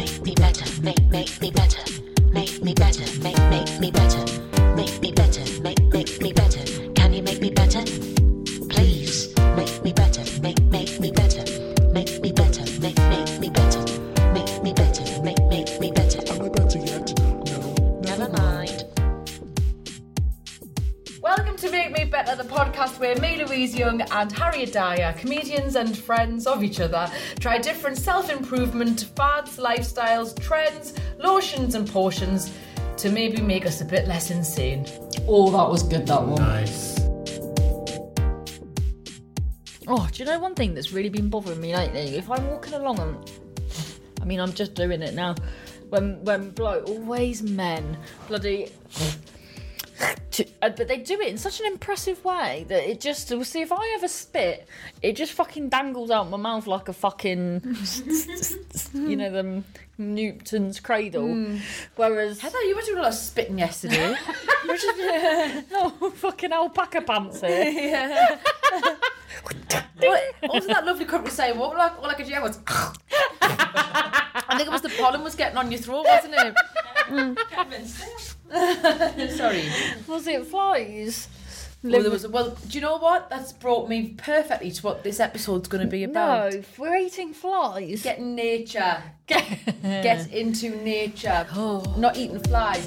make me better, make make me better, make me better, make make me better, make me better, make make me better. Podcast where me, Louise Young, and Harriet Dyer, comedians and friends of each other, try different self improvement fads, lifestyles, trends, lotions, and portions to maybe make us a bit less insane. Oh, that was good, that one. Nice. Oh, do you know one thing that's really been bothering me lately? If I'm walking along and I mean I'm just doing it now. When when bloke always men bloody to, but they do it in such an impressive way that it just we'll see if I ever spit, it just fucking dangles out my mouth like a fucking you know them Newton's cradle. Whereas Heather, you were doing a lot of spitting yesterday. oh fucking alpaca pants here. what, what was that lovely company saying? What like, all I could hear was. I think it was the pollen was getting on your throat, wasn't it? Mm. Sorry. Was it flies? Well, there was, well, do you know what? That's brought me perfectly to what this episode's going to be about. No, we're eating flies. Get in nature. Get into nature. Oh. Not eating flies.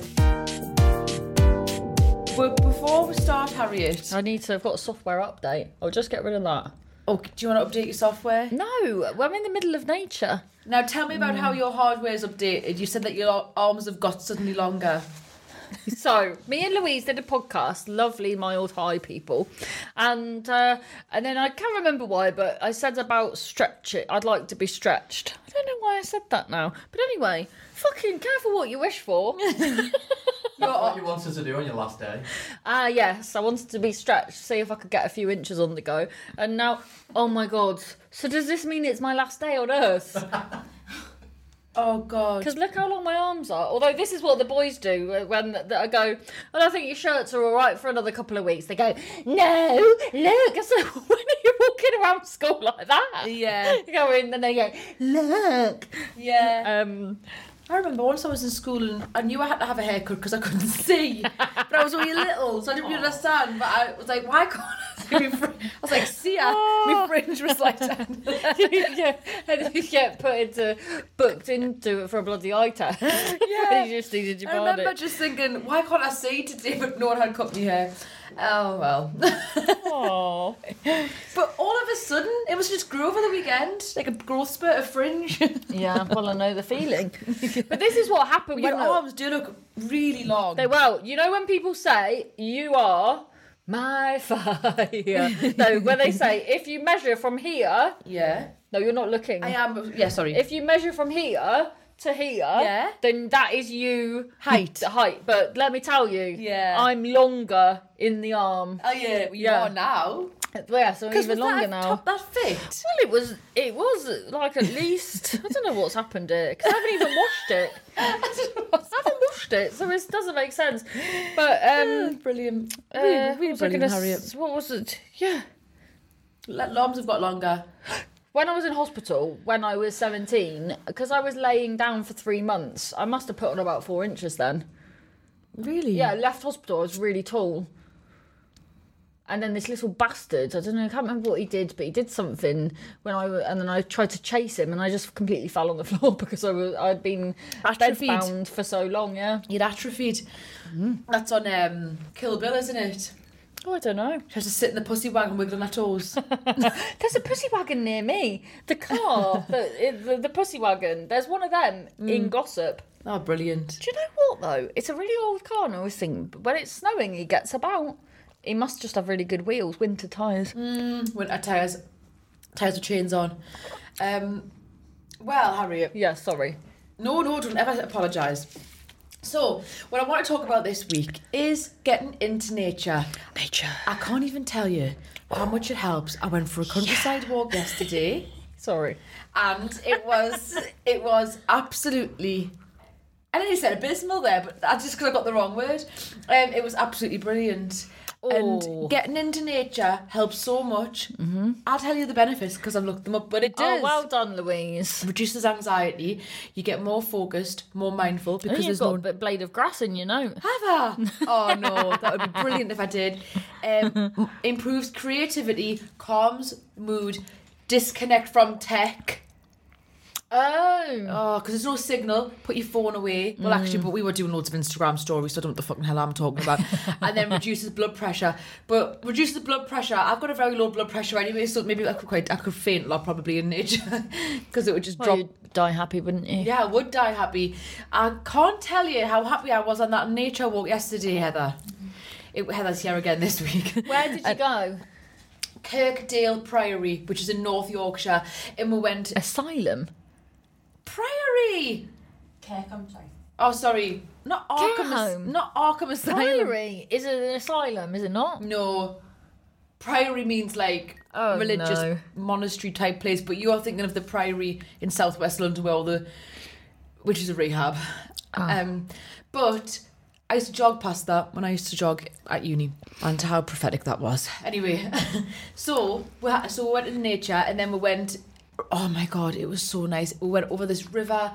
But before we start, Harriet, I need to. I've got a software update. I'll just get rid of that. oh, do you want to update your software? No, I'm in the middle of nature. Now tell me about how mm. your hardware is updated. You said that your arms have got suddenly longer. So me and Louise did a podcast, lovely mild high people, and uh, and then I can't remember why, but I said about stretch it. I'd like to be stretched. I don't know why I said that now, but anyway, fucking careful what you wish for. That's what you wanted to do on your last day. Ah, yes, I wanted to be stretched, see if I could get a few inches on the go. And now, oh my god. So does this mean it's my last day on Earth? Oh God. Because look how long my arms are. Although this is what the boys do uh, when th- I go, well, I think your shirts are all right for another couple of weeks. They go, no, look. I said, when are you walking around school like that? Yeah. You go in and they go, look. Yeah. Um, I remember once I was in school and I knew I had to have a haircut because I couldn't see, but I was only little, so I didn't really understand. But I was like, why can't I see my fringe? I was like, see ya, my fringe was like that. yeah, and you get put into booked into it for a bloody eye test. Yeah. you just needed your I remember body. just thinking, why can't I see today? But no one had cut my hair. Oh well. Aww. but all of a sudden, it was just grew over the weekend, like a growth spurt of fringe. Yeah, well, I know the feeling. But this is what happened Your when arms do look really long. They well, you know when people say you are my fire. no, when they say if you measure from here, yeah, no, you're not looking. I am. Yeah, sorry. If you measure from here to here, Yeah. then that is you Height. height. But let me tell you, Yeah. I'm longer in the arm. oh yeah, you Yeah. are now. Yeah, so even longer that now. top that fit? Well, it was. It was like at least I don't know what's happened here because I haven't even washed it. I haven't washed it, so it doesn't make sense. But um, brilliant. uh, Really, really brilliant, gonna Harriet. What was it? Yeah. L- Arms have got longer. When I was in hospital, when I was 17, because I was laying down for three months, I must have put on about four inches then. Really? Yeah, left hospital, I was really tall. And then this little bastard, I don't know, I can't remember what he did, but he did something when I and then I tried to chase him, and I just completely fell on the floor because I was I'd been Atrophied. bedbound for so long. Yeah. You'd atrophied. That's on um, Kill Bill, isn't it? Oh, I don't know. She has to sit in the pussy wagon wiggling her toes. There's a pussy wagon near me. The car, the, the the pussy wagon. There's one of them in mm. Glossop. oh, brilliant. Do you know what though? It's a really old car, and I always think when it's snowing, he gets about. He must just have really good wheels, winter tyres. Mm, winter uh, tyres. Tyres with chains on. Um, well, Harriet. Yeah, sorry. No, no, don't ever apologise. So, what I want to talk about this week is getting into nature. Nature. I can't even tell you how much it helps. I went for a countryside walk yesterday. Sorry. and it was it was absolutely I nearly said abysmal there, but I just because I got the wrong word. Um, it was absolutely brilliant. Oh. And getting into nature helps so much. Mm-hmm. I'll tell you the benefits because I've looked them up, but it does. Oh, well done, Louise. reduces anxiety. You get more focused, more mindful Oh, because you've there's got no a blade of grass in your note. Have I? Oh no, that would be brilliant if I did. Um, improves creativity, calms mood, disconnect from tech. Oh. Oh, because there's no signal. Put your phone away. Well, mm. actually, but we were doing loads of Instagram stories, so I don't know what the fucking hell I'm talking about. and then reduces blood pressure. But reduces blood pressure. I've got a very low blood pressure anyway, so maybe I could quite I could faint a lot probably in nature because it would just Well, drop. you'd die happy, wouldn't you? Yeah, I would die happy. I can't tell you how happy I was on that nature walk yesterday, Heather. It, Heather's here again this week. Where did you go? Kirkdale Priory, which is in North Yorkshire, and we went Asylum. Priory. Kirkham, sorry. Oh, sorry, not Arkham. As- home. not Arkham Asylum. Priory is it an asylum? Is it not? No, Priory means like Oh, religious no. monastery type place, but you are thinking of the Priory in southwest London, where all the, which is a rehab. Ah. Um, but I used to jog past that when I used to jog at uni, and how prophetic that was. Anyway, so we ha- so we went in nature, and then we went. Oh my god, it was so nice. We went over this river,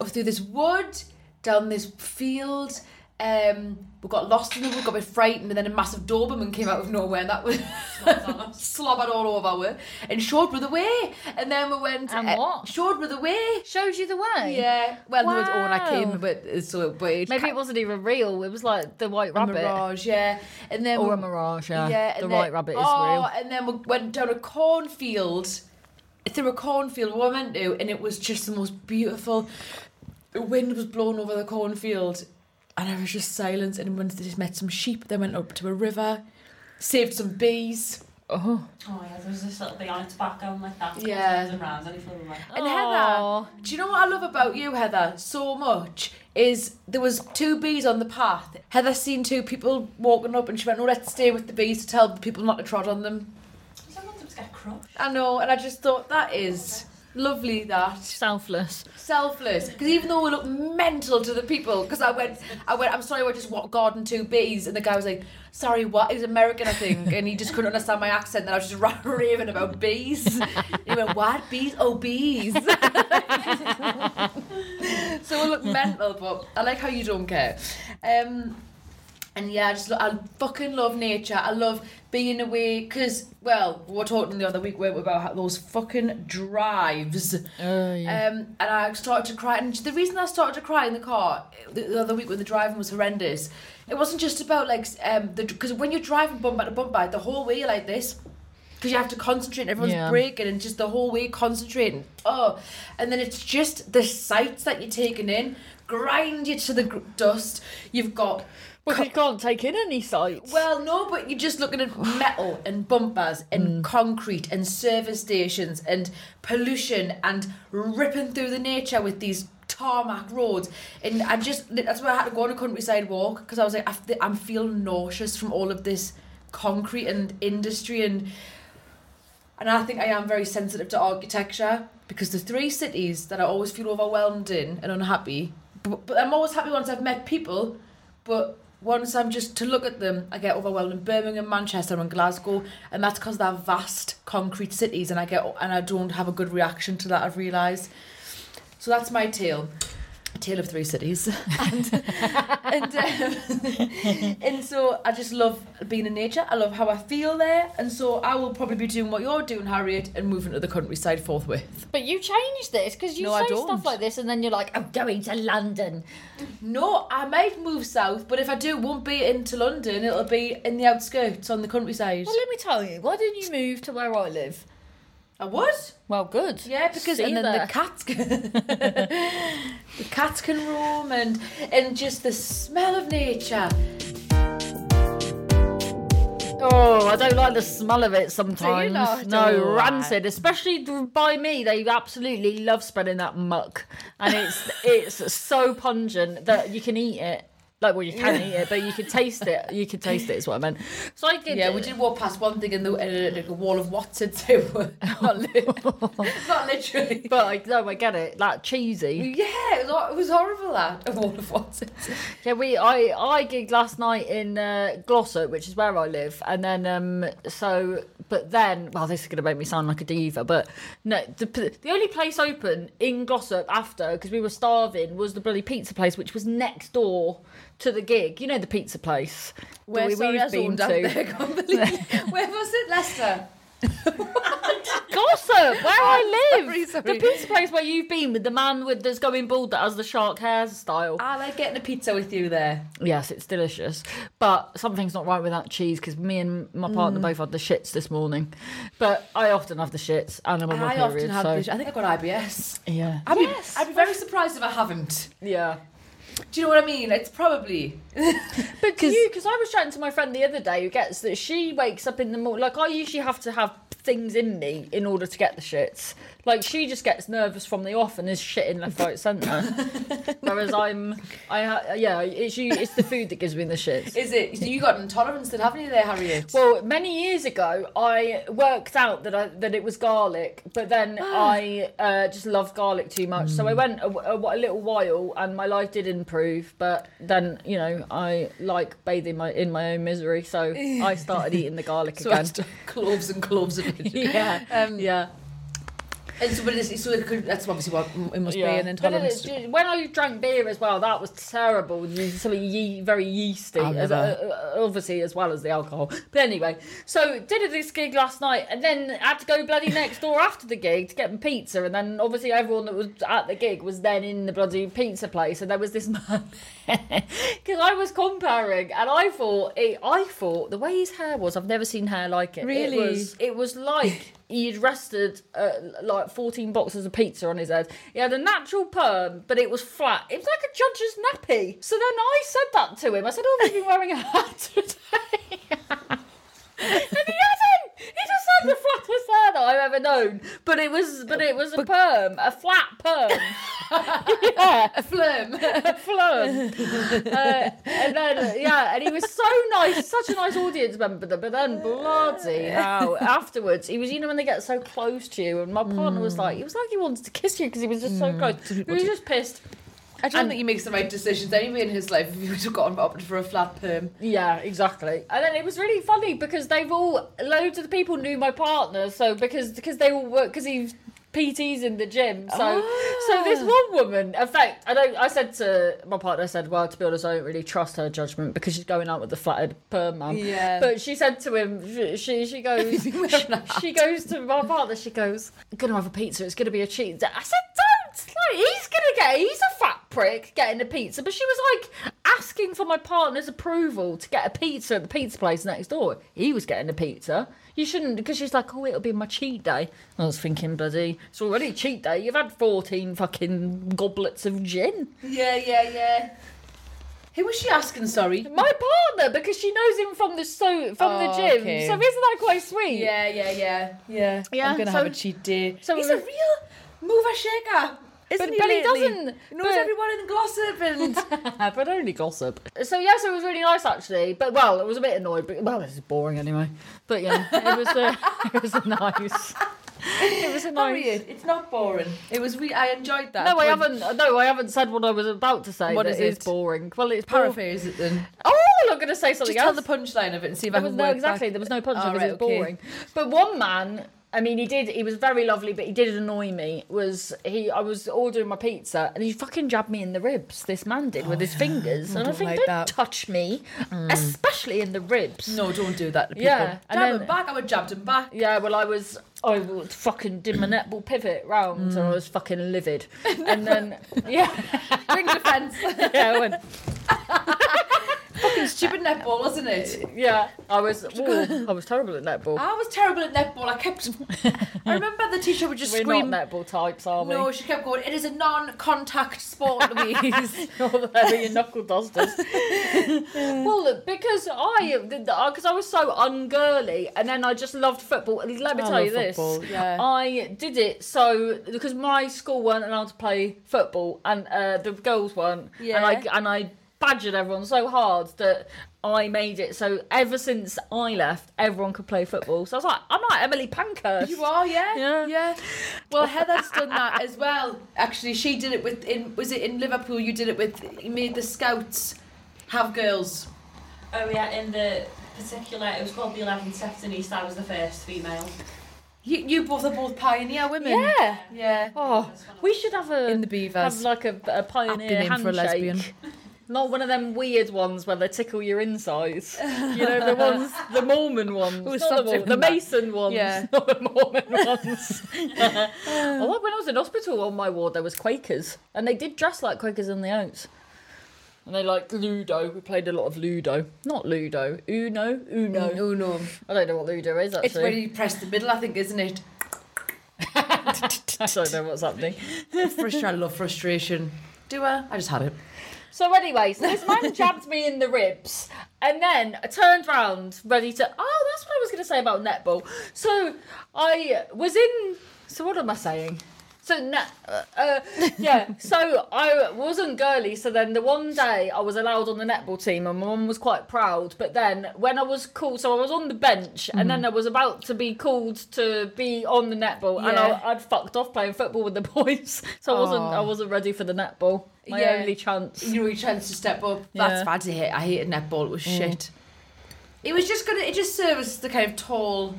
up through this wood, down this field. Um, we got lost in the wood, got a bit frightened, and then a massive Doberman came out of nowhere, and that was slobbered all over it, and showed me the way. And then we went. And uh, what? Showed me the way. Showed you the way. Yeah. Well, no, it's all when I Wow. came, but so but it Maybe it wasn't even real. It was like the white rabbit. mirage, yeah. And then Or we- a mirage, yeah. yeah, the and white rabbit is oh, real. And then we went down a cornfield, through a cornfield we were meant to, and it was just the most beautiful. The wind was blowing over the cornfield, and I was just silent. And when they just met some sheep, they went up to a river, saved some bees. Oh. Oh yeah, there was this little bee on its back going like that. Yeah. And rounds and he flew. And Heather, do you know what I love about you, Heather, so much? Is there was two bees on the path. Heather seen two people walking up, and she went, "Oh, let's stay with the bees to tell the people not to trot on them." Someone crushed. I know, and I just thought that is lovely. That Selfless. selfless, because even though we look mental to the people, because I went, I went, I'm sorry, I just walked garden two bees, and the guy was like, "Sorry, what?" He's American, I think, and he just couldn't understand my accent. And I was just raving about bees. he went, "What bees? Oh, bees." so we look mental, but I like how you don't care. Um, and yeah, I just I fucking love nature. I love being away because well, we were talking the other week weren't we, about those fucking drives. Oh, yeah. Um, and I started to cry. And the reason I started to cry in the car the, the other week when the driving was horrendous, it wasn't just about like um the because when you're driving bumper to bumper the whole way you're like this. Because you have to concentrate, and everyone's Yeah. braking, and just the whole way concentrating. Oh, and then it's just the sights that you're taking in grind you to the gr- dust. You've got Because you can't take in any sights. well, no, but you're just looking at metal and bumpers and mm. concrete and service stations and pollution and ripping through the nature with these tarmac roads. And I just, that's why I had to go on a countryside walk because I was like, I, I'm feeling nauseous from all of this concrete and industry and. And I think I am very sensitive to architecture because the three cities that I always feel overwhelmed in and unhappy, but, but I'm always happy once I've met people, but once I'm just to look at them, I get overwhelmed in Birmingham, Manchester, and Glasgow, and that's because they're vast concrete cities, and I get and I don't have a good reaction to that. I've realised. So that's my tale. A tale of three cities, and and, um, and so I just love being in nature. I love how I feel there, and so I will probably be doing what you're doing, Harriet, and moving to the countryside forthwith. But you changed this because you No, say stuff like this and then you're like, I'm going to London. No, I might move south, but if I do, it won't be into London. It'll be in the outskirts on the countryside. Well, let me tell you, why didn't you move to where I live? I would. Well, good. Yeah, because See and then the cats can the cats can roam and and just the smell of nature. Oh, I don't like the smell of it sometimes. No, Oh, rancid, especially by me. They absolutely love spreading that muck, and it's it's so pungent that you can eat it. Like, well, you can eat it, but you can taste it. You can taste it, is what I meant. So I did. Yeah, we did walk past one thing in the in a, like a wall of water too. not, li- not literally. But I, no, I get it. Like cheesy. Yeah, it was, it was horrible that a wall of Watson. Yeah, we. I I gigged last night in uh, Glossop, which is where I live, and then um. So, but then, well, this is gonna make me sound like a diva, but no, the the only place open in Glossop after because we were starving was the bloody pizza place, which was next door to the gig. You know the pizza place. Where we- sorry, we've been to. out there. Can't believe- Where was it, Leicester? Glossop, where I live. Sorry, sorry. The pizza place where you've been with the man with that's going bald that has the shark hairstyle. I like getting a pizza with you there. Yes, it's delicious. But something's not right with that cheese because me and my Mm. partner both had the shits this morning. But I often have the shits and I'm on my I period. often have so, this. I think I've got IBS. Yeah. I'd be, I'd be very surprised if I haven't. Yeah. Do you know what I mean? It's probably. But do you, because I was chatting to my friend the other day who gets that she wakes up in the morning. Like, I usually have to have things in me in order to get the shits. Like, she just gets nervous from the off and is shitting left, right, centre. Whereas I'm, I ha- yeah, it's you, it's the food that gives me the shits. Is it? So you got an intolerance then, haven't you, there, Harriet? Well, many years ago, I worked out that I, that it was garlic, but then I uh, just loved garlic too much. So I went a, a, a little while, and my life did improve. But then, you know, I like bathing my in my own misery, so I started eating the garlic so again. st- cloves and cloves of it. yeah, Um, yeah, And so, but it's, so it could, that's obviously what it must yeah. be an intolerance. it- it- when I drank beer as well, that was terrible. Something ye- very yeasty, as, uh, uh, obviously as well as the alcohol. But anyway, so did this gig last night, and then had to go bloody next door after the gig to get pizza, and then obviously everyone that was at the gig was then in the bloody pizza place, and there was this man. Because I was comparing, and I thought, it, I thought the way his hair was, I've never seen hair like it. Really? it was, it was like he'd rested uh, like 14 boxes of pizza on his head. He had a natural perm, but it was flat. It was like a judge's nappy. So then I said that to him. I said, "Oh, you've you been wearing a hat today?" and he hadn't. He just had the flattest hair that I've ever known. But it was, but it was a perm, a flat perm. yeah, a flirm. a flirm. uh, and then, yeah, and he was so nice, such a nice audience member. But then, bloody hell, afterwards, he was, you know, when they get so close to you, and my partner was like, he was like he wanted to kiss you because he was just so close. He was just pissed. I don't And- think he makes the right decisions anyway in his life if he would have gotten opted for a flat perm. Yeah, exactly. And then it was really funny because they've all loads of the people knew my partner, so because because they all work because he's PTs in the gym. So so ah. this one woman, in fact, I don't. I said to my partner, I said, well, to be honest, I don't really trust her judgment because she's going out with the flattered perm man. Yeah. But she said to him, she she, she goes, she, she goes to my partner, she goes, I'm gonna have a pizza. It's gonna be a cheat. I said, don't. Like, he's gonna get. He's a fat prick getting a pizza. But she was like asking for my partner's approval to get a pizza at the pizza place next door. He was getting a pizza. You shouldn't because she's like, oh, it'll be my cheat day. I was thinking, bloody, it's already cheat day. You've had fourteen fucking goblets of gin. Yeah, yeah, yeah. Who was she asking, sorry? My partner, because she knows him from the so from the Oh, gym. okay. So isn't that quite sweet? Yeah, yeah, yeah, yeah. Yeah, I'm gonna so- have a cheat day. so he's a real mover shaker. Isn't But- he but he lately? doesn't- He knows but- everyone in Glossop and but only gossip. So yes, it was really nice actually. But well, it was a bit annoyed. But well, this is boring anyway. But yeah, it was. Uh, it was nice. It was a nice. It's not boring. It was. Re- I enjoyed that. No, I haven't. No, I haven't said what I was about to say. What is is it? boring. Well, it's. Paraphrase it then. Oh, I'm going to say Just something tell the punchline of it and see if I There was can no exactly. back. There was no punchline Oh, because right, it was okay. boring. But one man, I mean, he did. He was very lovely, but he did annoy me. Was he? I was ordering my pizza, and he fucking jabbed me in the ribs. This man did with his oh, fingers, and I think, like don't that." touch me, mm. especially in the ribs. No, don't do that to people. Yeah, Jab and then- him back. I would jabbed him back. Yeah, well, I was. I fucking did my netball pivot round, and I mm. was fucking livid. And then, yeah, Ring defence. yeah, I went, Fucking stupid netball, wasn't it? yeah, I was. ooh, I was terrible at netball. I was terrible at netball. I kept. I remember the teacher would just We're scream. not netball types, are we? No, she kept going. It is a non-contact sport, Louise. the heavy knuckle dusters. well, because I, because I was so ungirly, and then I just loved football. Let me I tell you love this: football, yeah. I did it so because my school weren't allowed to play football, and uh, the girls weren't. Yeah. And I and I badgered everyone so hard that I made it so ever since I left, everyone could play football. So I was like, I'm like Emily Pankhurst. You are, yeah, Yeah. yeah. Well, Heather's done that as well. Actually, she did it with. In was it in Liverpool? You did it with. You made the scouts have girls. Oh yeah, in the particular, it was called the 11th Sefton East. I was the first female. You, you both are both pioneer women. Yeah. Yeah. Oh, we should have a In the Beavers. have like a, a pioneer Happy name for a handshake. lesbian. Not one of them weird ones where they tickle your insides. You know the ones, the Mormon ones, not the, Mor- doing the. Mason ones, Yeah. not the Mormon ones. Um. Although when I was in hospital on my ward, there was Quakers, and they did dress like Quakers in the Oats. And they liked Ludo. We played a lot of Ludo. Not Ludo. Uno. Uno. Mm, no, no. I don't know what Ludo is actually. It's when you press the middle, I think, isn't it? I don't know what's happening. Frustration. I love frustration. Do I? I just had it. So anyway, so this man jabbed me in the ribs, and then I turned round, ready to. Oh, that's what I was going to say about netball. So I was in. So what am I saying? So na- uh, uh, yeah, so I wasn't girly. So then the one day I was allowed on the netball team, and my mum was quite proud. But then when I was called, so I was on the bench, and then I was about to be called to be on the netball, and Yeah. I, I'd fucked off playing football with the boys, so I wasn't. I wasn't ready for the netball. My Yeah. only chance. Your chance to step up. Yeah. That's bad to hit. I hated netball. It was shit. It was just gonna. It just serves the kind of tall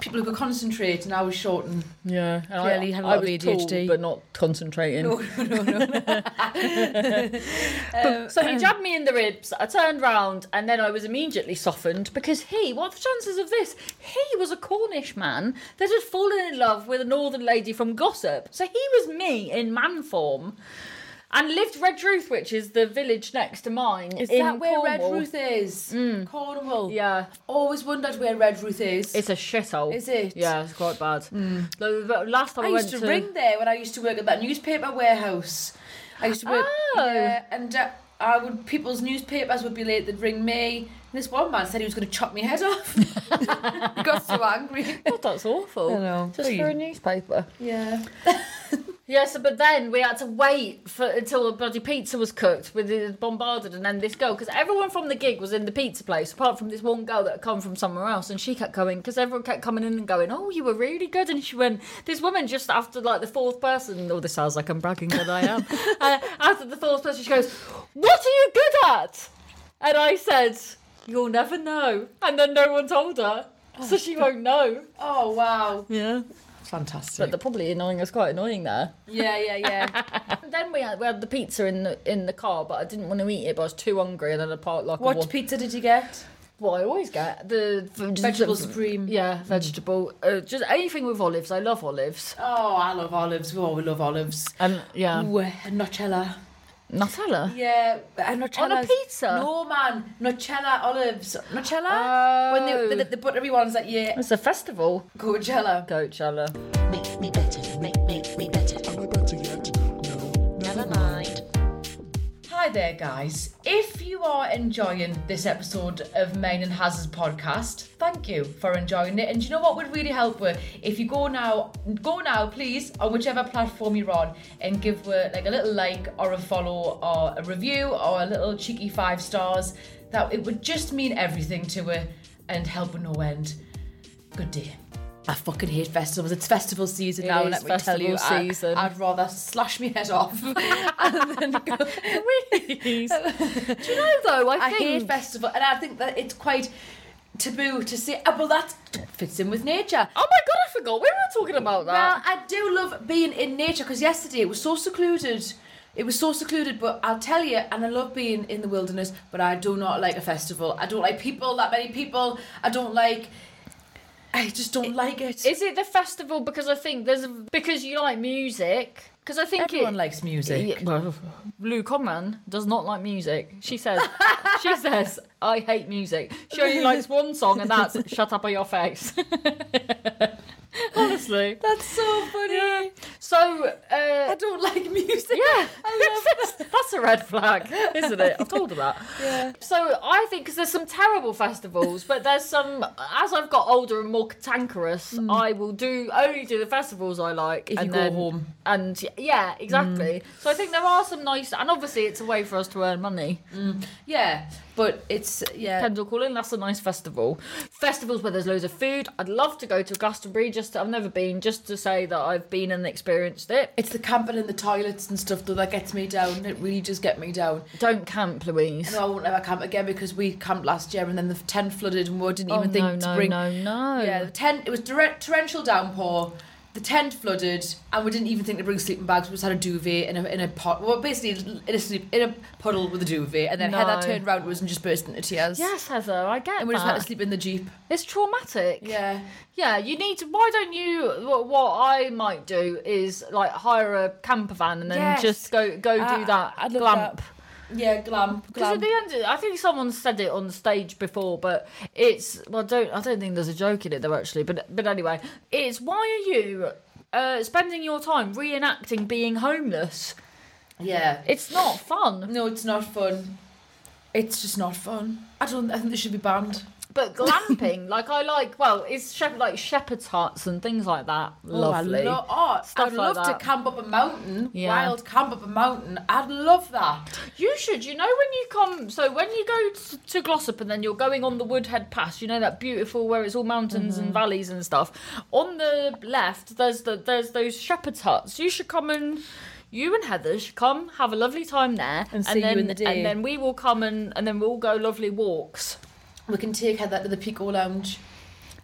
people who could concentrate, and I was short and Yeah, and Clearly I, had a I lot of was ADHD. tall, but not concentrating. no, no, no. Um, So he jabbed me in the ribs. I turned round, and then I was immediately softened because he. What are the chances of this? He was a Cornish man that had fallen in love with a northern lady from Glossop. So he was me in man form, and lived Redruth, which is the village next to mine. Is in that where Cornwall. Red Ruth is? Cornwall. Yeah, Always wondered where Redruth is. it's a shithole. Is it? Yeah, it's quite bad. The, the last time I, I went used to, ring there when I used to work at that newspaper warehouse. I used to work, Oh. yeah, and uh, I would people's newspapers would be late. They'd ring me. And this one man said he was going to chop my head off. he got so angry. God, that's awful. I know. Just for a newspaper. Yeah. Yes, but then we had to wait for until the bloody pizza was cooked with it bombarded, and then this girl, because everyone from the gig was in the pizza place, apart from this one girl that had come from somewhere else, and she kept going because everyone kept coming in and going, "Oh, you were really good," and she went, "This woman just after like the fourth person." Oh, this sounds like I'm bragging, but I am. uh, after the fourth person, she goes, "What are you good at?" And I said, "You'll never know," and then no one told her, so she won't know. Oh wow. Yeah, Fantastic. but they're probably annoying us quite annoying there. yeah, yeah, yeah. Then we had we had the pizza in the in the car, but I didn't want to eat it. But I was too hungry, and then I parked like what one. pizza did you get? What I always get the Vegetable supreme. Yeah, vegetable. Uh, just anything with olives. I love olives. Oh, I love olives. Oh, we love olives. And yeah, Ooh, nutella. Nutella. Yeah, and nutella. On a pizza? No, man. Nutella olives. Nutella? when Oh. they, the, the buttery ones that you It's a festival. Coachella. Coachella. Make me better, make, make me better. Am I better yet? No. Never mind. Hi there, guys. If you are enjoying this episode of Main and Hazard's podcast, thank you for enjoying it. And you know what would really help with if you go now, go now, please, on whichever platform you're on, and give her like a little like or a follow or a review or a little cheeky five stars. That it would just mean everything to her and help her no end. Good day. I fucking hate festivals. It's festival season It now, let me tell you. festival I- season. I'd rather slash my head off and then go, Please. Do you know though? I, I think hate festival, and I think that it's quite taboo to say, oh, uh, well, that fits in with nature. Oh my god, I forgot we were talking about Well, that. I do love being in nature because yesterday it was so secluded. It was so secluded, but I'll tell you, and I love being in the wilderness, but I do not like a festival. I don't like people, that many people. I don't like. I just don't like it. Is it the festival because I think there's a, because you like music? Because I think Everyone it, likes music. Yeah, well, Lou Conran does not like music. She says, she says, I hate music. She only likes one song, and that's "Shut Up on Your Face." Honestly, That's so funny. so uh, I don't like music. yeah, I love that's a red flag, isn't it? I've told her that. Yeah. So I think because there's some terrible festivals, but there's some. As I've got older and more cantankerous, I will do only do the festivals I like. If and you go then- home. Hmm. And yeah, exactly. So I think there are some nice, and obviously it's a way for us to earn money. Yeah, but it's yeah. Kendal Calling, that's a nice festival. Festivals where there's loads of food. I'd love to go to Glastonbury. Just I've never been, just to say that I've been and experienced it. It's the camping in the toilets and stuff though that gets me down. It really just get me down. Don't camp, Louise. No, I won't ever camp again because we camped last year and then the tent flooded and we didn't oh, even oh, think no, to no, bring. no, no. Yeah, the tent. It was direct, torrential downpour. The tent flooded, and we didn't even think to bring sleeping bags. We just had a duvet in a in a pot. Well, basically in a sleep in a puddle with a duvet, and then No. Heather turned around to us and just burst into tears. Yes, Heather, I get and we just had to sleep in the jeep. It's traumatic. Yeah, Yeah, you need to. Why don't you? What, what I might do is like hire a camper van and then Yes. just go go do I- that I'd love glamp. that. Yeah, glam, Because at the end, I think someone said it on stage before, but it's well, don't I don't think there's a joke in it though actually. But but anyway, it's why are you uh, spending your time reenacting being homeless? Yeah, It's not fun. no, it's not fun. It's just not fun. I don't. I think they should be banned. But glamping, like I like, well, it's like shepherd's huts and things like that. Lovely. Oh, I lo- oh, I'd like love that. to camp up a mountain, Yeah. wild camp up a mountain. I'd love that. You should. You know when you come. So when you go to, to Glossop and then you're going on the Woodhead Pass, you know that beautiful where it's all mountains Mm-hmm. and valleys and stuff. On the left, there's the there's those shepherds huts. You should come and. You and Heather should come have a lovely time there, And see you then, in the day. And then we will come and and then we'll go lovely walks. We can take Heather to the Pico Lounge.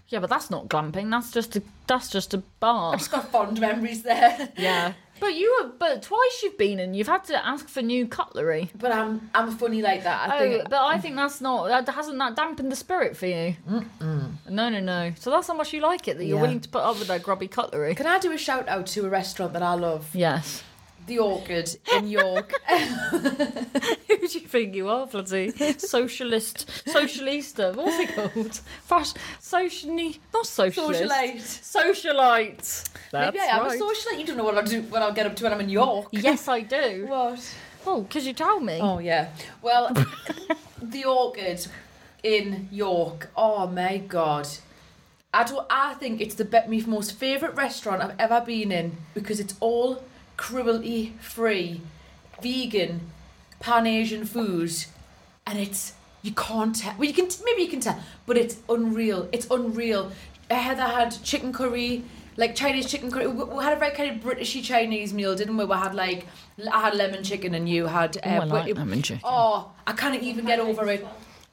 Yeah, but that's not glamping. That's just a that's just a bar. I've just got fond memories there. Yeah. But you were, but twice you've been and you've had to ask for new cutlery. But I'm I'm funny like that. I Oh, think but I think that's not that hasn't that dampened the spirit for you. Mm-mm. No, no, no. So that's how much you like it that you're Yeah. willing to put up with that grubby cutlery. Can I do a shout out to a restaurant that I love? Yes. The Orchid in York. Who do you think you are, bloody socialist, socialista? What's it called? Fash, socially, not socialist. Socialite. Socialite. That's Maybe I am right. a socialite. You don't know what I'll do when I'll get up to when I'm in York. Yes, I do. What? Oh, because you tell me. Oh yeah. Well, the Orchid in York. Oh my god. I don't. I think it's the be- most favourite restaurant I've ever been in because it's all cruelty free, vegan, pan Asian foods, and it's you can't tell. Well, you can maybe you can tell, but it's unreal. It's unreal. Heather had chicken curry. Like Chinese chicken curry, we we had a very kind of Britishy Chinese meal, didn't we? We had like, I had lemon chicken and you had. Oh, I uh, like Brit- lemon chicken. Oh, I can't even get over it.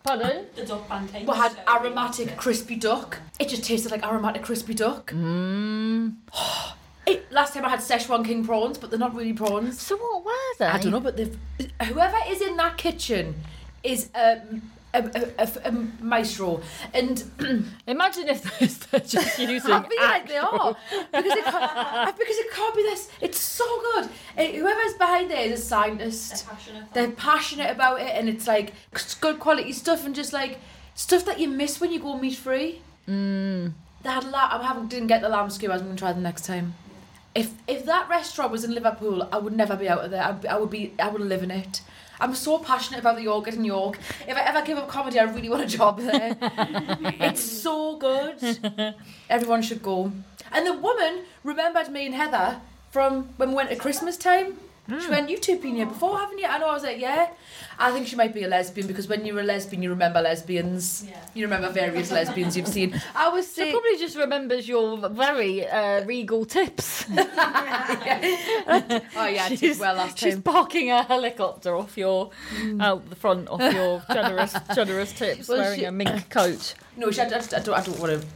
Pardon? The duck pancakes. We had aromatic crispy duck. It just tasted like aromatic crispy duck. Mmm. It, last time I had Szechuan king prawns, but they're not really prawns. So what were they? I don't know, but they've, whoever is in that kitchen is um, a, a, a, a maestro. And Imagine if they're just using. I feel like they are because it can't, because it can't be this. It's so good. Eh, whoever's behind there is a They're scientist. passionate. They're passionate about it, and it's like it's good quality stuff, and just like stuff that you miss when you go meat free. Mm. They had lamb. I haven't didn't get the lamb skewer. I'm gonna try them next time. If if that restaurant was in Liverpool, I would never be out of there. I'd, be- I would be. I would live in it. I'm so passionate about the Orchid in York. If I ever give up comedy, I really want a job there. it's so good. Everyone should go. And the woman remembered me and Heather from when we went at Christmas time. She went, you two been here before, haven't you? I know, I was like, yeah. I think she might be a lesbian because when you're a lesbian, you remember lesbians. Yeah. You remember various lesbians you've seen. I was She probably just remembers your very uh, regal tips. oh yeah, I did well last she's time. parking a helicopter off your out the front off your generous generous tips, Well, wearing she- a mink coat. No, she, I, just, I don't, I don't want to.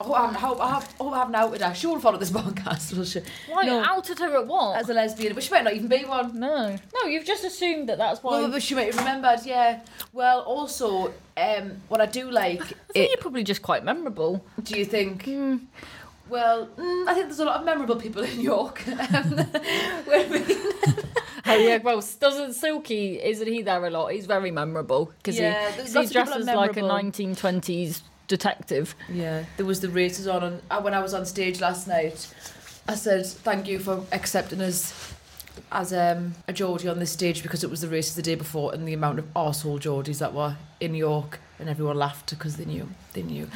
Oh, I hope, I hope, I hope I haven't outed her. She won't follow this podcast, will she? Why No. outed her at what? As a lesbian, but she might not even be one. no, no, you've just assumed that that's why. Well, but she might have remembered, yeah. Well, also, um, what I do like, I think it, you're probably just quite memorable. do you think? Well, mm, I think there's a lot of memorable people in York. Um, Oh yeah, well, doesn't Silky isn't he there a lot? He's very memorable because Yeah, he, he dresses like a 1920s detective. yeah, there was the races on, and uh, when I was on stage last night. I said thank you for accepting us as um, a Geordie on this stage because it was the race of the day before and the amount of arsehole Geordies that were in York and everyone laughed because they knew they knew.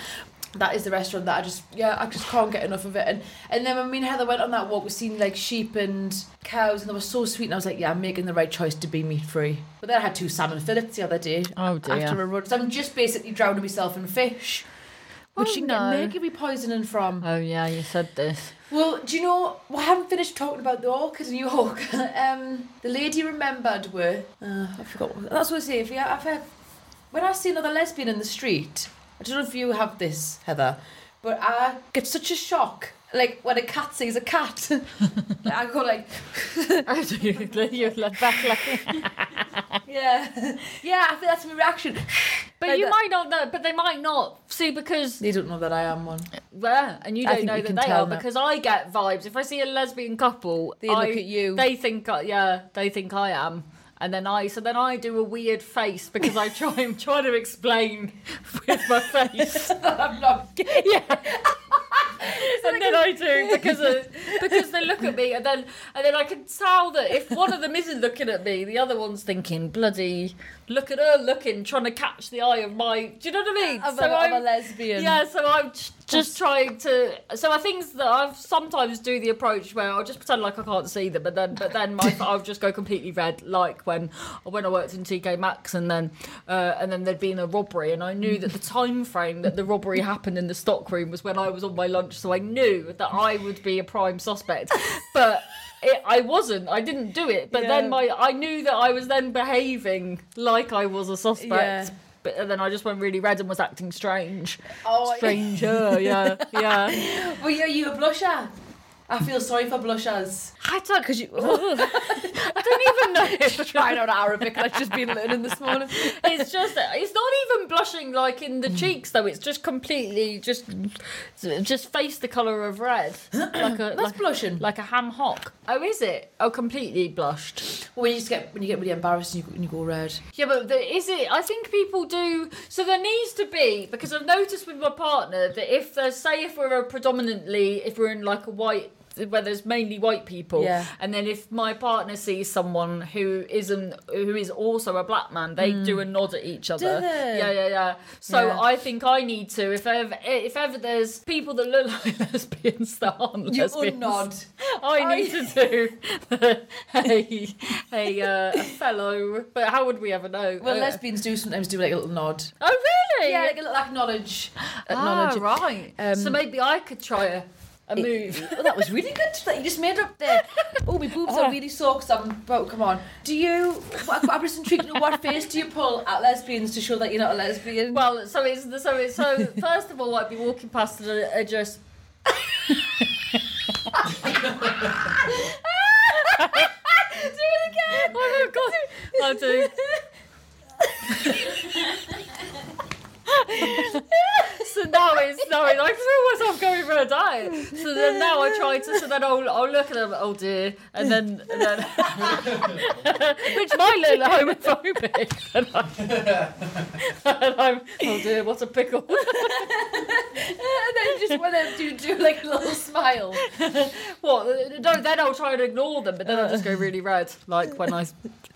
That is the restaurant that I just yeah I just can't get enough of it and and then when me and Heather went on that walk we seen like sheep and cows and they were so sweet and I was like yeah I'm making the right choice to be meat free but then I had two salmon fillets the other day Oh dear. after a run so I'm just basically drowning myself in fish which Oh, you no. get mercury poisoning from Oh yeah, you said this. well, do you know? Well, I haven't finished talking about the orchid in York. um, the lady remembered were uh, I forgot. What, that's what I say. If you, I've had, when I see another lesbian in the street, I don't know if you have this, Heather, but I get such a shock. Like when a cat sees a cat, I go like? You're like back like. yeah, yeah. I think that's my reaction. But Like you that. might not know. But they might not see because They don't know that I am one. yeah, and you I don't think know you that can they tell are now. because I get vibes. If I see a lesbian couple, They I, look at you. They think, I- yeah, they think I am. And then I, so then I do a weird face because I try and try to explain with my face. I'm not gay. yeah. and then I do because of, because they look at me and then and then I can tell that if one of them isn't looking at me, the other one's thinking, bloody look at her looking, trying to catch the eye of my do you know what I mean? I'm, a, I'm a lesbian. yeah, so I'm just trying to. So I think that I sometimes do the approach where I'll just pretend like I can't see them, but then but then my I'll just go completely red, like when when I worked in TK Maxx, and then uh, and then there'd been a robbery, and I knew that the time frame that the robbery happened in the stock room was when I was on my lunch, so I knew that I would be a prime suspect, but. It, I wasn't. I didn't do it. But Yeah. then my, I knew that I was then behaving like I was a suspect. Yeah. But and then I just went really red and was acting strange. Oh, Stranger, yeah, yeah. Well, yeah, you a blusher. I feel sorry for blushers. I don't because you. I don't even know. If Trying out Arabic, I've just been learning this morning. It's just it's not even blushing like in the cheeks though. It's just completely just just face the color of red, like a That's like, blushing. like a ham hock. Oh, is it? Oh, completely blushed. when you just get when you get really embarrassed and you, and you go red. Yeah, but the, is it? I think people do. So there needs to be because I've noticed with my partner that if there's say if we're a predominantly if we're in like a white where there's mainly white people Yeah. and then if my partner sees someone who isn't who is also a black man they do a nod at each other yeah yeah yeah so Yeah. i think i need to if ever if ever there's people that look like lesbians that aren't You lesbians unnod. I need to do a, a, uh, a fellow, but how would we ever know? Well, Uh, lesbians do sometimes do like a little nod. Oh, really? Yeah, like a little acknowledge. ah, Acknowledge. right. Um, so maybe I could try a, a move. Oh, that was really good that you just made up there. Oh, my boobs are ah. really sore because I'm about. Come on. Do you? I'm just intrigued to know what face do you pull at lesbians to show that you're not a lesbian? Well, so it's so it's so first of all, I'd be walking past and I I just. do it again. Oh my god! I do. so now it's no, I can feel myself going for a diet. So then now I try to. So then I'll, I'll look at them. Oh dear, and then and then which might look homophobic. And, I, and I'm oh dear, what a pickle. and then just want to do, do like a little smile. What? No, then I'll try and ignore them, but then I'll just go really red, like when I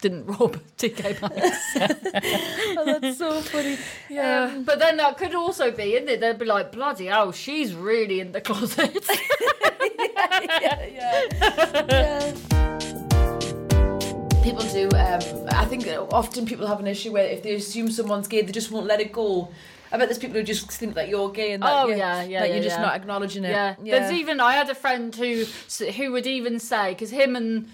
didn't rob TK Maxx. Oh, that's so funny. Yeah, but then that could also be, isn't it? They'd be like, bloody hell, she's really in the closet. yeah, yeah. yeah. People do. Um, I think often people have an issue where if they assume someone's gay, they just won't let it go. I bet there's people who just think that you're gay and that, Oh, you're, yeah, yeah, that yeah, you're just not acknowledging it. yeah. there's even I had a friend who who would even say because him and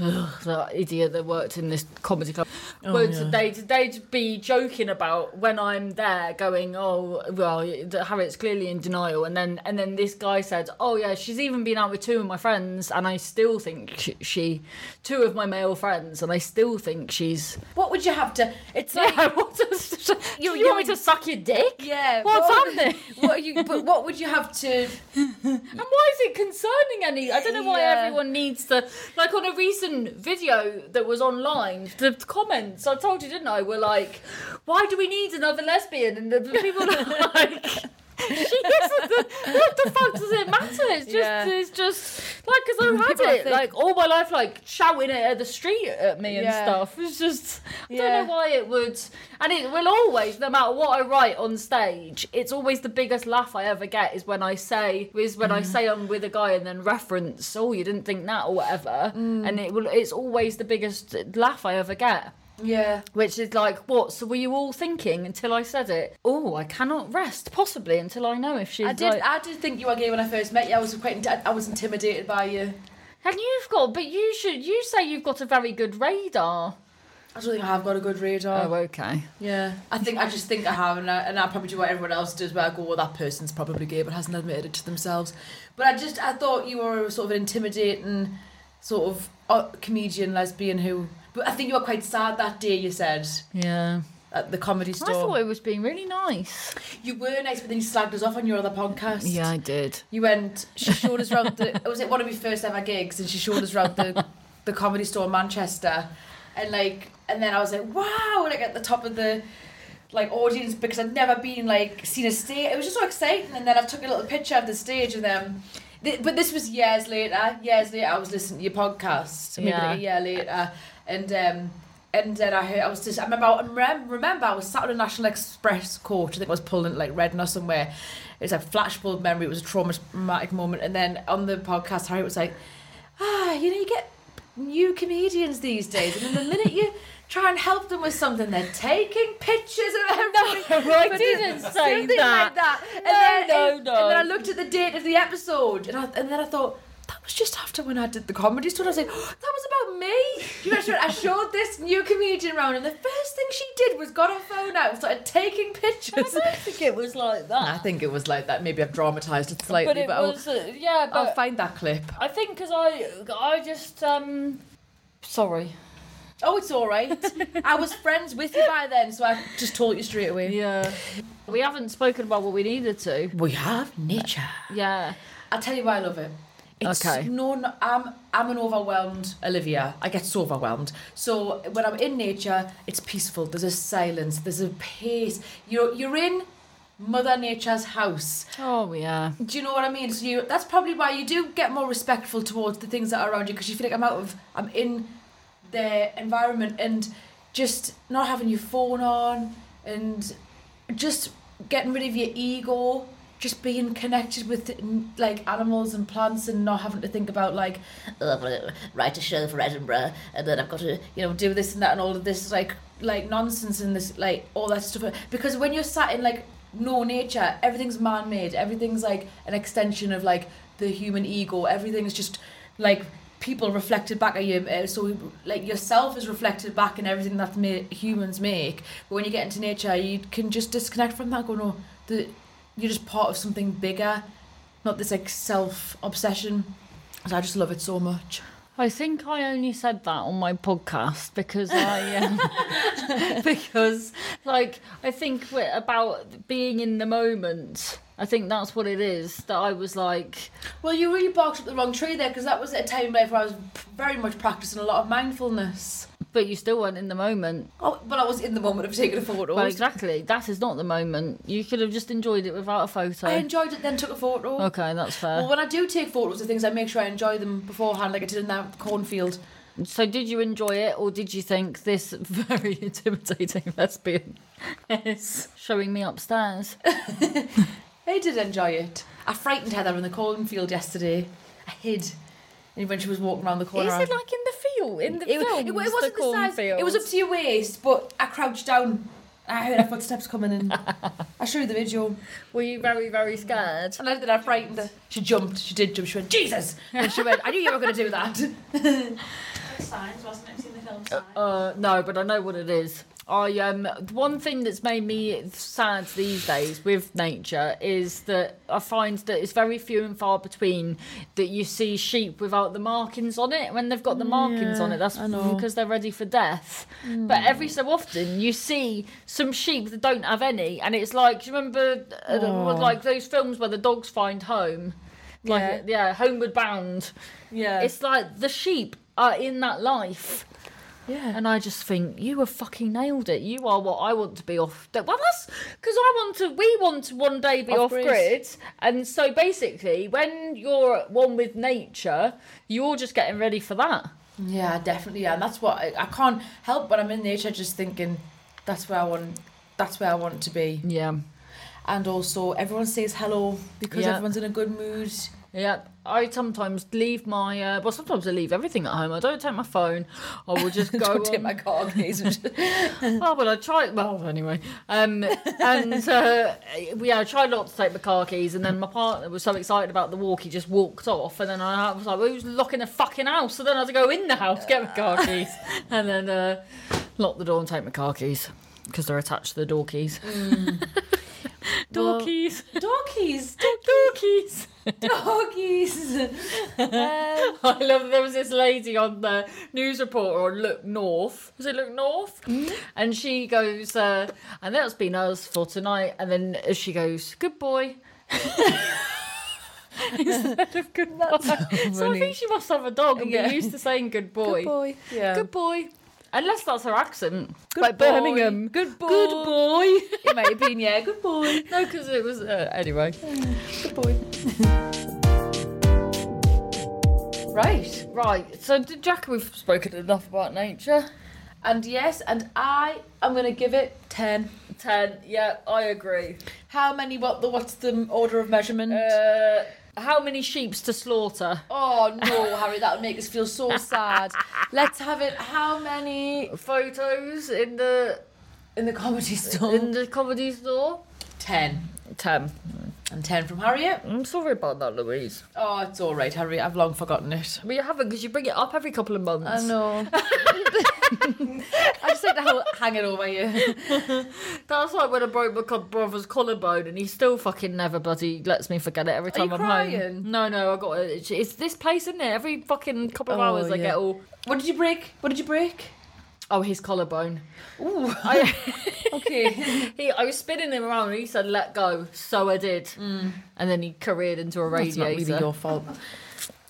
ugh, that idiot that worked in this comedy club oh, would yeah. they'd they'd be joking about when I'm there going oh well Harriet's clearly in denial and then and then this guy said oh yeah she's even been out with two of my friends and I still think she, she two of my male friends and I still think she's What would you have to? It's like. Yeah, what does, You- you, you want me to suck your dick? Yeah. What's what, happening? What are you? But what would you have to? And why is it concerning any? I don't know why Yeah. everyone needs to. Like on a recent video that was online, the comments I told you, didn't I, were like, "Why do we need another lesbian?" And the people are like. she isn't. The, what the fuck does it matter? It's just, Yeah. it's just like because I've had People, it think- like all my life, like shouting it at the street at me and Yeah. stuff. It's just I Yeah. don't know why it would, and it will always, no matter what I write on stage, it's always the biggest laugh I ever get is when I say is when I Mm. say I'm with a guy and then reference, oh, you didn't think that or whatever, Mm. and it will. It's always the biggest laugh I ever get. Yeah. Which is like, what? So were you all thinking until I said it? Oh, I cannot rest, possibly until I know if she's I did. like. I did think you were gay when I first met you. I was quite. I was intimidated by you. And you've got, but you should. You say you've got a very good radar. I don't think I have got a good radar. Oh, okay. Yeah, I think I just think I have, and I, and I probably do what everyone else does, where I go, "Well, that person's probably gay, but hasn't admitted it to themselves." But I just I thought you were sort of an intimidating sort of uh, comedian lesbian who. But I think you were quite sad that day. You said Yeah. at the comedy store. I thought it was being really nice. You were nice, but then you slagged us off on your other podcast. Yeah, I did. You went. She showed us around the. It was it one of your first ever gigs? And she showed us around the, the comedy store in Manchester, and like, and then I was like, wow, like at the top of the, like audience because I'd never been like seen a stage. It was just so exciting. And then I took a little picture of the stage of them. Th- But this was years later. Years later, I was listening to your podcast. Maybe Yeah. like a year later, and um, and then I heard I was just I remember I remember I was sat on a National Express coach. I think it was pulling like Reading or somewhere. It was a flashbulb memory. It was a traumatic moment. And then on the podcast, Harry was like, "Ah, you know, you get new comedians these days, and then the minute you." Try and help them with something. They're taking pictures of everything. No, I didn't say something that. like that. And No, then, no, no. And then I looked at the date of the episode, and, I, and then I thought that was just after when I did the comedy store. I was like, oh, that was about me. You know, I showed, I showed this new comedian around, and the first thing she did was got her phone out and started taking I pictures. don't think it was like that. I think it was like that. Maybe I've dramatised it slightly, but it I'll- was, uh, yeah, I'll, find that clip. I think because I, I just, um, sorry. Oh, it's all right. I was friends with you by then, so I just told you straight away. Yeah. We haven't spoken about what we needed to. We have nature. Yeah. I'll tell you why I love it. It's Okay. No, no, I'm I'm an overwhelmed Olivia. I get so overwhelmed. So when I'm in nature, it's peaceful. There's a silence. There's a pace. You're you're in Mother Nature's house. Oh, yeah. Do you know what I mean? So you that's probably why you do get more respectful towards the things that are around you because you feel like I'm out of I'm in the environment and just not having your phone on and just getting rid of your ego just being connected with like animals and plants and not having to think about like oh, I've got to write a show for Edinburgh and then I've got to you know do this and that and all of this like like nonsense and this like all that stuff. Because when you're sat in like no nature everything's man-made. Everything's like an extension of like the human ego. Everything's just like people reflected back at you. Uh, so like yourself is reflected back in everything that ma- humans make. But when you get into nature you can just disconnect from that go no the you're just part of something bigger not this like self obsession so I just love it so much I think I only said that on my podcast because I um, because like I think about being in the moment. I think that's what it is. That I was like, well you really barked up the wrong tree there because that was at a time where I was very much practicing a lot of mindfulness but you still weren't in the moment. oh but I was in the moment of taking a photo Well, exactly. That is not the moment. You could have just enjoyed it without a photo. I enjoyed it then took a photo Okay, that's fair. Well, when I do take photos of things, I make sure I enjoy them beforehand, like I did in that cornfield. So, did you enjoy it, or did you think this very intimidating lesbian is showing me upstairs? I did enjoy it. I frightened Heather in the cornfield yesterday. I hid when she was walking around the corner. Is it like in the field, in the it, films, it, it wasn't the, size. cornfields? It was up to your waist, but I crouched down. I heard her footsteps coming in. I showed you the video. Were you very, very scared? And I did. I frightened her. She jumped. She did jump. She went, Jesus! And she went, I knew you were going to do that. Signs, wasn't it? Seen the film Signs? Uh, no, but I know what it is. I um one thing that's made me sad these days with nature is that I find that it's very few and far between that you see sheep without the markings on it. When they've got the markings on it, that's because they're ready for death. But every so often you see some sheep that don't have any, and it's like you remember uh, Oh. like those films where the dogs find home, like yeah, Homeward Bound. yeah. It's like the sheep are in that life. Yeah. And I just think you have fucking nailed it. You are what I want to be off. Well, that's because I want to. We want to one day be off, Off grid. grid, and so basically, when you're at one with nature, you're just getting ready for that. Yeah, definitely. Yeah, and that's what I, I can't help but I'm in nature just thinking that's where I want that's where I want to be. Yeah. And also everyone says hello because Yeah. everyone's in a good mood. Yeah, I sometimes leave my uh, well. Sometimes I leave everything at home. I don't take my phone. I will just go. Don't take my car keys. and just- oh well, I try. Well, anyway, um, and uh, yeah, I tried not to take my car keys, and then my partner was so excited about the walk, he just walked off, and then I was like, well, "Who's locking the fucking house?" So then I had to go in the house get my car keys, and then uh, lock the door and take my car keys because they're attached to the door keys. door Well- keys. Door keys. Door keys. Doggies. um, I love that there was this lady on the news reporter on Look North. Was it Look North? And she goes, uh, and that's been us for tonight. And then she goes, Good boy. Instead of good boy. So, I think she must have a dog and Yeah. be used to saying good boy. Good boy. Yeah. Good boy. Unless that's her accent. Good like boy. Birmingham. Good boy. Good boy. In my opinion, yeah, good boy. no, because it was. Uh, anyway. Good boy. right. Right. So, Jack, we've spoken enough about nature. And yes, and I am gonna give it ten. 10. Yeah, I agree. How many? What the? What's the order of measurement? Uh, how many sheeps to slaughter? oh no, Harry, that would make us feel so sad. Let's have it. How many Photos in the in the comedy store? in the comedy store. ten. Ten. And ten from Harriet. I'm sorry about that, Louise. Oh, it's all right, Harry. I've long forgotten it. But you haven't because you bring it up every couple of months. I know. I just like to ho- hang it over you. That's like when I broke my co- brother's collarbone, and he still fucking never bloody lets me forget it every Are you time I'm crying? home. No, no, I got it. It's, it's this place, isn't it? Every fucking couple of Oh, hours, I yeah. get all. What did you break? What did you break? Oh, his collarbone. Ooh. I, Okay. he, I was spinning him around, and he said, "Let go." So I did, and then he careered into a radiator. That's not really your fault.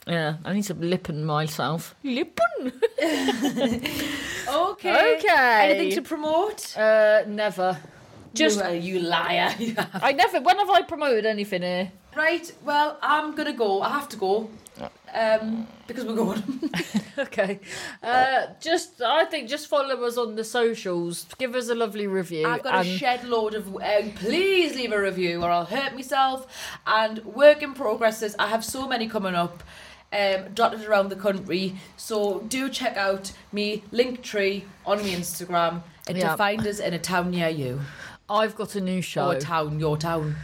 Yeah, I need to lippen myself. Lippen? Okay. Okay. Anything to promote? Uh, never. Just, you, uh, you liar. I never. When have I promoted anything here? Right. Well, I'm gonna go. I have to go. Um, because we're going. Okay. Uh, just, I think, just follow us on the socials. Give us a lovely review. I've got a shed load of. Um, please leave a review, or I'll hurt myself. And work in progresses. I have so many coming up. Um, dotted around the country, so do check out me Linktree on my Instagram and Yeah. to find us in a town near you I've got a new show or a town, your town.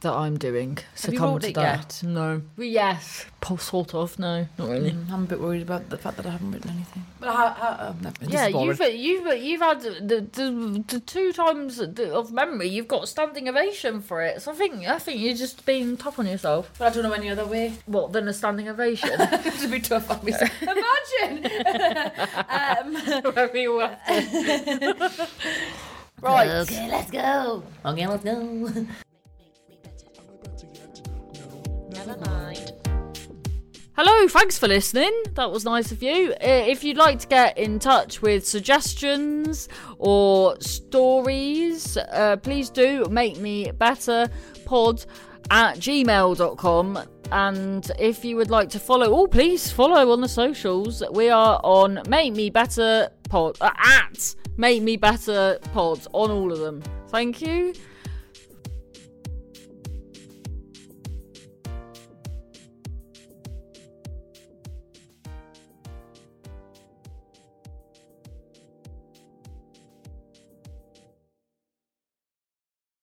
That I'm doing. So Have you come wrote to it that. No. Well, yes. Po- Sort of. No, not really. Mm, I'm a bit worried about the fact that I haven't written anything. But I, I, um, this Yeah, is boring. you've you've you've had the, the, the two times of memory. You've got standing ovation for it. So I think I think you're just being tough on yourself. But I don't know any other way. What than a standing ovation? to be tough on myself. Imagine. um, Where you were. right. Okay, let's go. Okay, let's go. Hello, thanks for listening. That was nice of you. Uh, If you'd like to get in touch with suggestions or stories, uh, please do make me better pod at gmail.com. And if you would like to follow, oh, please follow on the socials. We are on Make Me Better Pod, uh, at Make Me Better Pod on all of them. Thank you.